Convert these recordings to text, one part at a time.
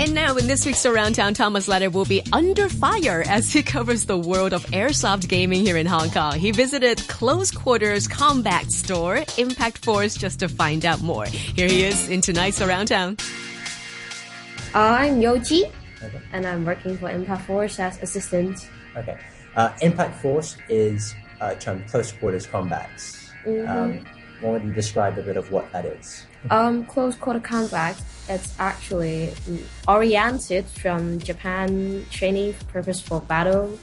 And now, in this week's Around Town, Thomas Letter will be under fire as he covers the world of airsoft gaming here in Hong Kong. He visited Close Quarters Combat Store, Impact Force, just to find out more. Here he is in tonight's Around Town. I'm Yoji, Okay. and I'm working for Impact Force as assistant. Okay. Uh, Impact Force is uh, termed close quarters combats. Um, why don't you describe a bit of what that is? Um, close quarter combat. It's actually oriented from Japan training purpose for battle.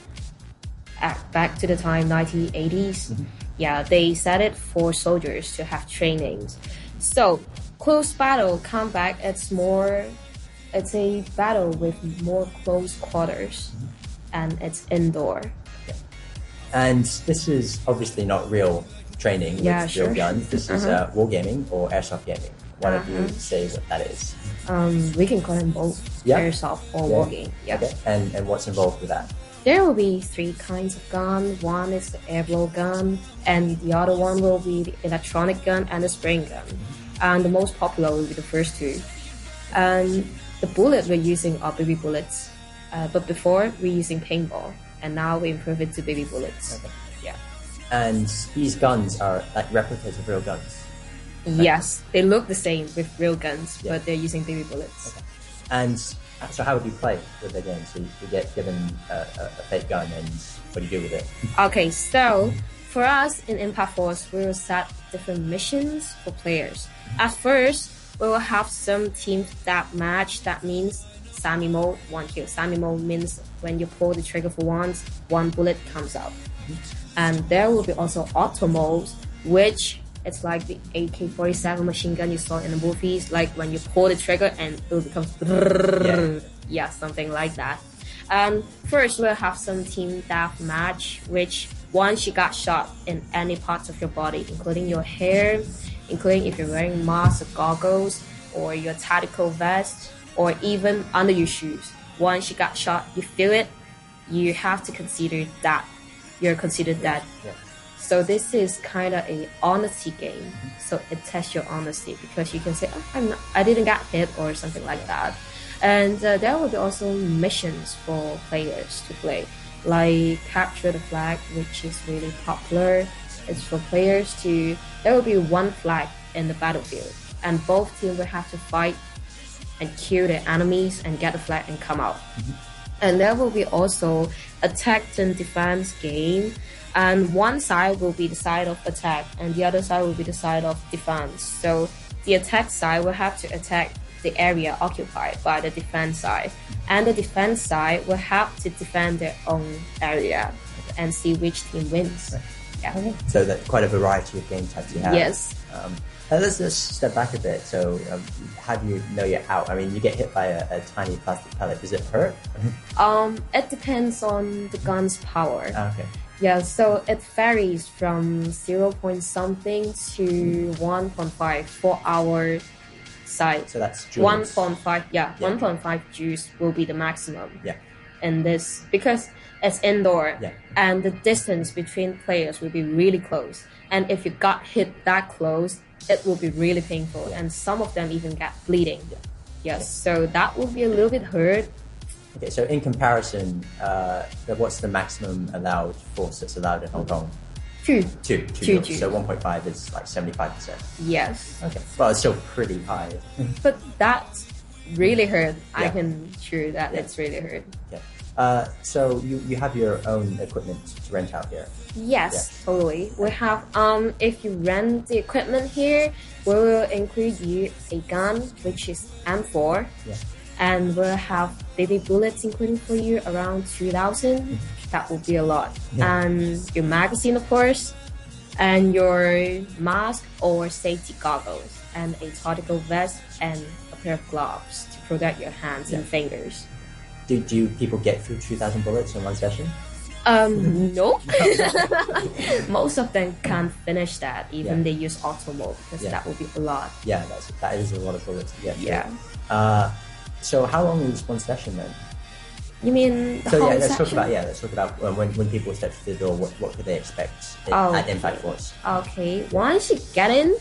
At, back to the time 1980s. Yeah, they set it for soldiers to have trainings. So close battle combat. It's more. It's a battle with more close quarters, and it's indoor. And this is obviously not real training Yeah, with sure. real guns. This is uh, wargaming or airsoft gaming. Why don't you Uh-huh. say what that is? Um, we can call them both Yeah. airsoft or Yeah. wargame. Yeah. Okay. And and what's involved with that? There will be three kinds of gun. One is the air blow gun, and the other one will be the electronic gun and the spring gun. And the most popular will be the first two. And the bullet we're using are BB bullets. Uh, but before we're using paintball, and now we improve it to BB bullets. Okay. Yeah. And these guns are like replicas of real guns. Yes, they look the same with real guns, Yeah. but they're using BB bullets. And uh, so how would you play with the game? So you, you get given a, a, a fake gun and what do you do with it? Okay, so for us in Impact Force, we will set different missions for players. At first, we will have some team death match. That means semi mode, one kill. semi mode means when you pull the trigger for once, one bullet comes out. Mm-hmm. And there will be also auto modes, which it's like the AK-47 machine gun you saw in the movies, like when you pull the trigger and it becomes Yeah. yeah, something like that. Um, first, we'll have some team death match, which once you got shot in any parts of your body, including your hair, including if you're wearing mask or goggles, or your tactical vest, or even under your shoes. Once you got shot, you feel it, you have to consider that you're considered dead. Yeah. So this is kind of a honesty game. So it tests your honesty because you can say, oh, I'm not, I didn't get hit or something like that. And uh, there will be also missions for players to play, like capture the flag, which is really popular. It's for players to. There will be one flag in the battlefield, and both teams will have to fight and kill their enemies and get the flag and come out. And there will be also attack and defense game. And one side will be the side of attack, and the other side will be the side of defense. So the attack side will have to attack the area occupied by the defense side, and the defense side will have to defend their own area and see which team wins. Yeah. So that quite a variety of game types you have. Yes. Um, now let's just step back a bit. So um, how do you know you're out? I mean, you get hit by a, a tiny plastic pellet. Does it hurt? Um, it depends on the gun's power. Ah, okay. Yeah, so it varies from 0 point something to 1.5 for our side. So that's joules. 1.5, yeah, Yeah. 1.5 joules will be the maximum Yeah. In this because it's indoor Yeah. and the distance between players will be really close. And if you got hit that close, it will be really painful, and some of them even get bleeding. Yes, so that will be a little bit hurt. Okay. So in comparison, uh, what's the maximum allowed force that's allowed in Hong Kong? Two, Two. Two joules. joules. So 1.5 is like 75 percent. yes. Okay. Well, it's still pretty high. But that's really hurt. I can assure that Yeah. it's really hurt. yeah. Uh, so you, you have your own equipment to rent out here. Yes, totally. We have um if you rent the equipment here, we will include you a gun which is M4 Yeah. and we'll have BB bullets including for you around 2000. That will be a lot. Yeah. And your magazine of course and your mask or safety goggles and a tactical vest and pair of gloves to protect your hands and fingers. Do, do people get through 2,000 bullets in one session? Um, no. Most of them can't finish that, even Yeah. they use auto mode because Yeah. that would be a lot. Yeah, that's, that is a lot of bullets to get through. Yeah. Uh, so how long is one session then? You mean the So yeah, let's talk about yeah, let's talk about um, when when people step through the door, what what could they expect in, Oh, at Impact Force? Okay, once you get in,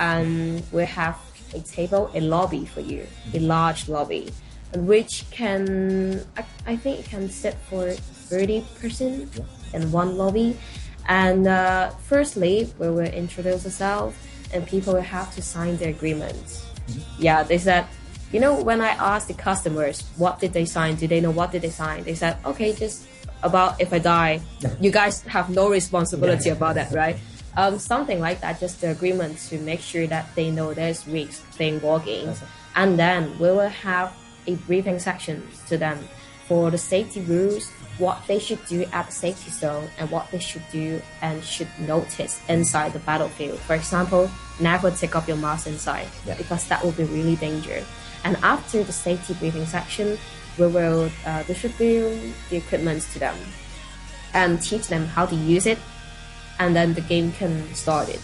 um, we have a table, a lobby for you, a large lobby, which can I, I think it can sit for 30 person in one lobby. And uh, firstly, we will introduce ourselves, and people will have to sign the agreements. Yeah, they said, you know, when I asked the customers what did they sign, do they know what did they sign? They said, okay, just about if I die, you guys have no responsibility Yeah. about that, right? Um, something like that, just the agreement to make sure that they know there's risk playing war games. Okay. And then we will have a briefing section to them for the safety rules, what they should do at the safety zone, and what they should do and should notice inside the battlefield. For example, never take off your mask inside Yeah. because that will be really dangerous. And after the safety briefing section, we will uh, distribute the equipment to them and teach them how to use it, and then the game can start it.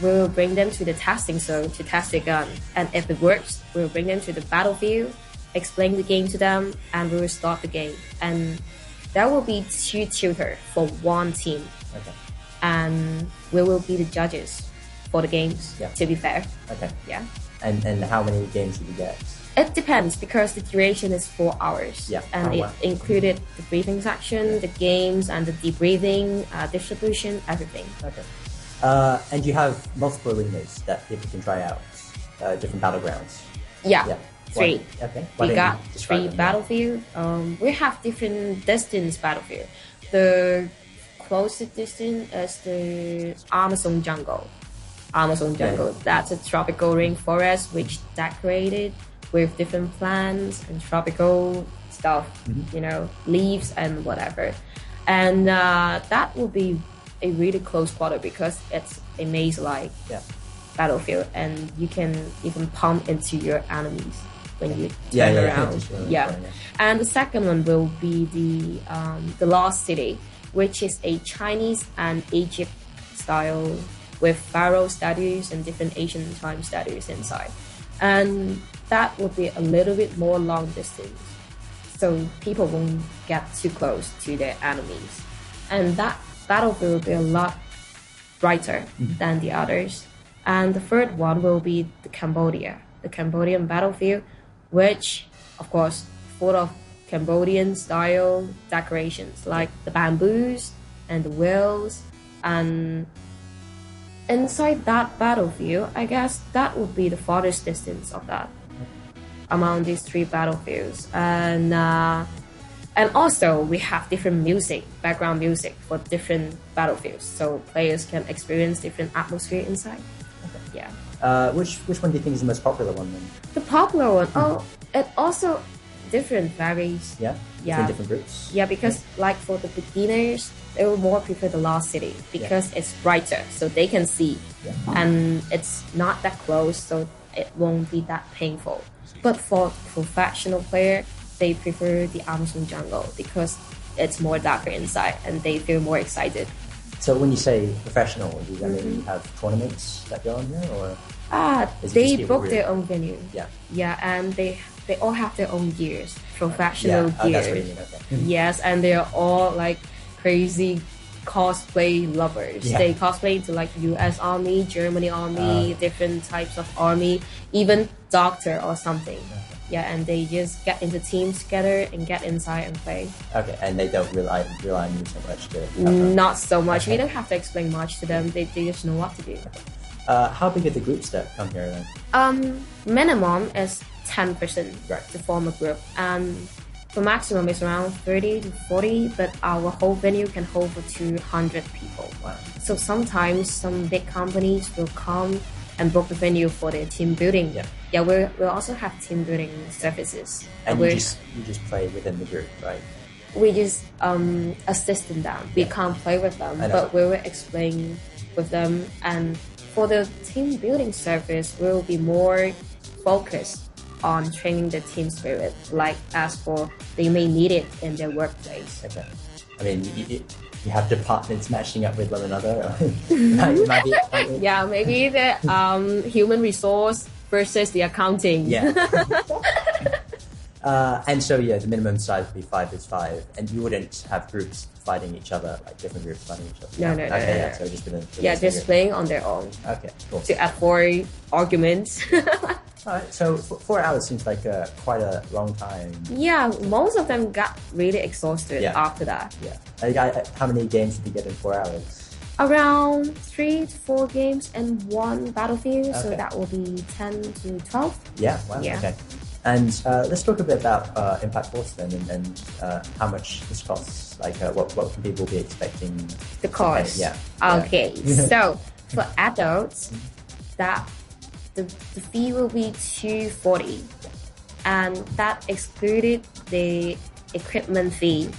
We will bring them to the testing zone to test the gun, um, and if it works, we will bring them to the battlefield, explain the game to them, and we will start the game. And there will be two tutors for one team, Okay. and we will be the judges for the games. Yeah. To be fair, Okay. yeah. And and how many games did you get? It depends because the duration is four hours. Yeah. And Oh, it wow. included the briefing section, the games, and the debriefing, uh, distribution, everything. Okay. Uh, and you have multiple arenas that people can try out, uh, different battlegrounds. Yeah. Yeah. Three. Why- okay. Why we got three battlefield. Um, we have different distance battlefield. The closest distance is the Amazon jungle. Amazon jungle. That's a tropical rainforest which decorated with different plants and tropical stuff. Mm-hmm. You know, leaves and whatever. And uh, that will be a really close quarter because it's a maze-like Yeah. battlefield and you can even pump into your enemies when you turn Yeah, around. Really yeah. fun, yeah. And the second one will be the um, the Lost City, which is a Chinese and Egypt style with pharaoh statues and different Asian time statues inside. And that will be a little bit more long distance. So people won't get too close to their enemies. And that battlefield will be a lot brighter mm-hmm. than the others. And the third one will be the Cambodia, the Cambodian battlefield, which, of course, full of Cambodian style decorations like the bamboos and the wheels. And inside that battlefield, I guess that would be the farthest distance of that among these three battlefields. And uh, and also we have different music, background music for different battlefields, so players can experience different atmosphere inside. Okay. Yeah. Uh, which which one do you think is the most popular one then? The popular one, oh, it also different varies. Yeah. Yeah. Different groups. Yeah, because like for the beginners, they will more prefer the Lost City because it's brighter, so they can see, Yeah. and it's not that close, so it won't be that painful. But for professional player, they prefer the Amazon jungle because it's more darker inside, and they feel more excited. So when you say professional, do you, I mean Mm-hmm. you have tournaments that go on here, or Ah, they book really- their own venue. yeah? Yeah, and they they all have their own gears, professional Yeah. Oh, gears. you mean. Okay. Yes, and they're all like crazy cosplay lovers. Yeah. They cosplay to like U.S. Army, Germany Army, Uh. different types of army, even doctor or something. Yeah, and they just get into teams together and get inside and play. Okay, and they don't rely rely on you so much to. Not so much. We don't have to explain much to them. They, they just know what to do. Uh, how big are the groups that come here then? Um, minimum is ten percent Right. to form a group, and the maximum is around thirty to forty. But our whole venue can hold for two hundred people. Wow. So sometimes some big companies will come and book the venue for their team building. Yeah. yeah. We we also have team building services. And you just you just play within the group, right? we just um, assist them. We Yeah. can't play with them, but we will explain with them. And for the team building service, we will be more focused on training the team spirit. Like as for they may need it in their workplace. Okay. I mean, you, you, have departments matching up with one another. might, might be, might be- Yeah, maybe the um, human resource versus the accounting. Yeah. uh, and so yeah, the minimum size would be five is five, and you wouldn't have groups fighting each other, like different groups fighting each other. No, no, no, Okay, no, yeah. no. So just within. within Yeah, just playing on their own Okay, cool. to avoid arguments. Right, so four hours seems like uh, quite a long time. Yeah, most of them got really exhausted Yeah. after that. Yeah. I, I, how many games did you get in four hours? Around three to four games and one battlefield, so that will be 10 to 12. Yeah. Wow. Yeah. Okay. And uh, let's talk a bit about uh, Impact Force then, and, and uh, how much this costs. Like, uh, what what can people be expecting? The cost. Yeah. Okay, so for adults, that the, the fee will be two forty, and that excluded the equipment fee.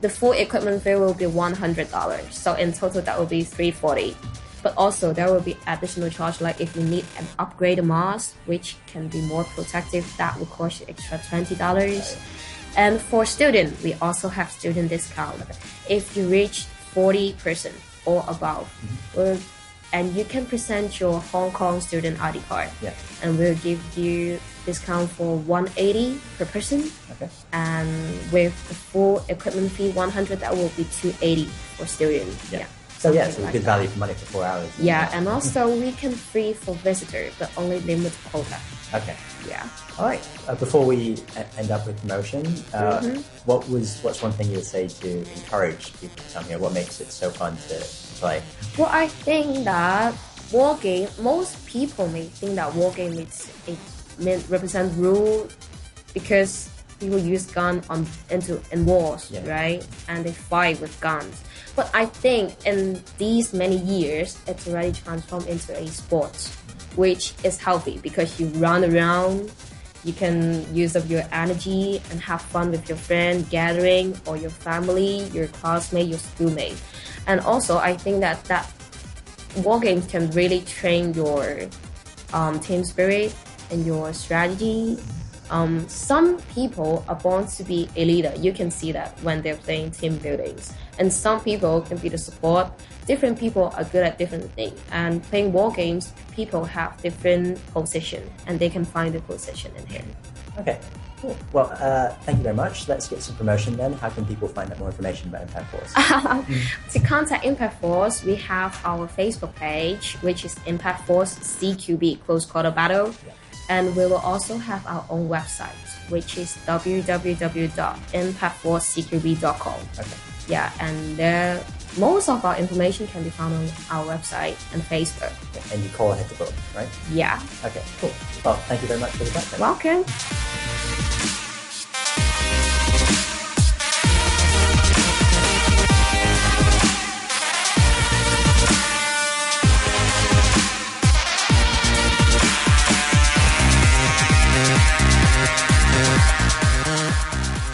The full equipment fee will be one hundred dollars. So in total, that will be three forty. But also there will be additional charge like if you need an upgraded mask, which can be more protective, that will cost you extra twenty dollars. And for student, we also have student discount. If you reach 40 person or above, mm-hmm. we'll- and you can present your Hong Kong student ID card, Yeah. and we'll give you discount for 180 per person. Okay. And with the full equipment fee 100, that will be 280 for student. Yeah. Yeah, so like good that. value for money for four hours. Yeah, and also we can free for visitor, but only limit quota. Okay. Yeah. All right. Uh, before we end up with promotion, uh, Mm-hmm. what was what's one thing you would say to encourage people to come here? What makes it so fun to play? Well, I think that war game. Most people may think that war game is it represent rule because people use gun on into in wars, Yeah. right? And they fight with guns. But I think in these many years, it's already transformed into a sport, which is healthy because you run around. You can use up your energy and have fun with your friend gathering or your family, your classmate, your schoolmate. And also, I think that that war games can really train your um, team spirit and your strategy. Um, some people are born to be a leader. You can see that when they're playing team buildings. And some people can be the support. Different people are good at different things. And playing war games, people have different position and they can find the position in here. Okay. Cool. Well, uh, thank you very much. Let's get some promotion then. How can people find out more information about Impact Force? To contact Impact Force, we have our Facebook page, which is Impact Force CQB Close Quarter Battle. And we will also have our own website, which is www.impactforcecqb.com. okay. Yeah, and there, most of our information can be found on our website and Facebook. And you call ahead to book, right? Yeah, Okay. Cool. Well, thank you very much for the background. welcome.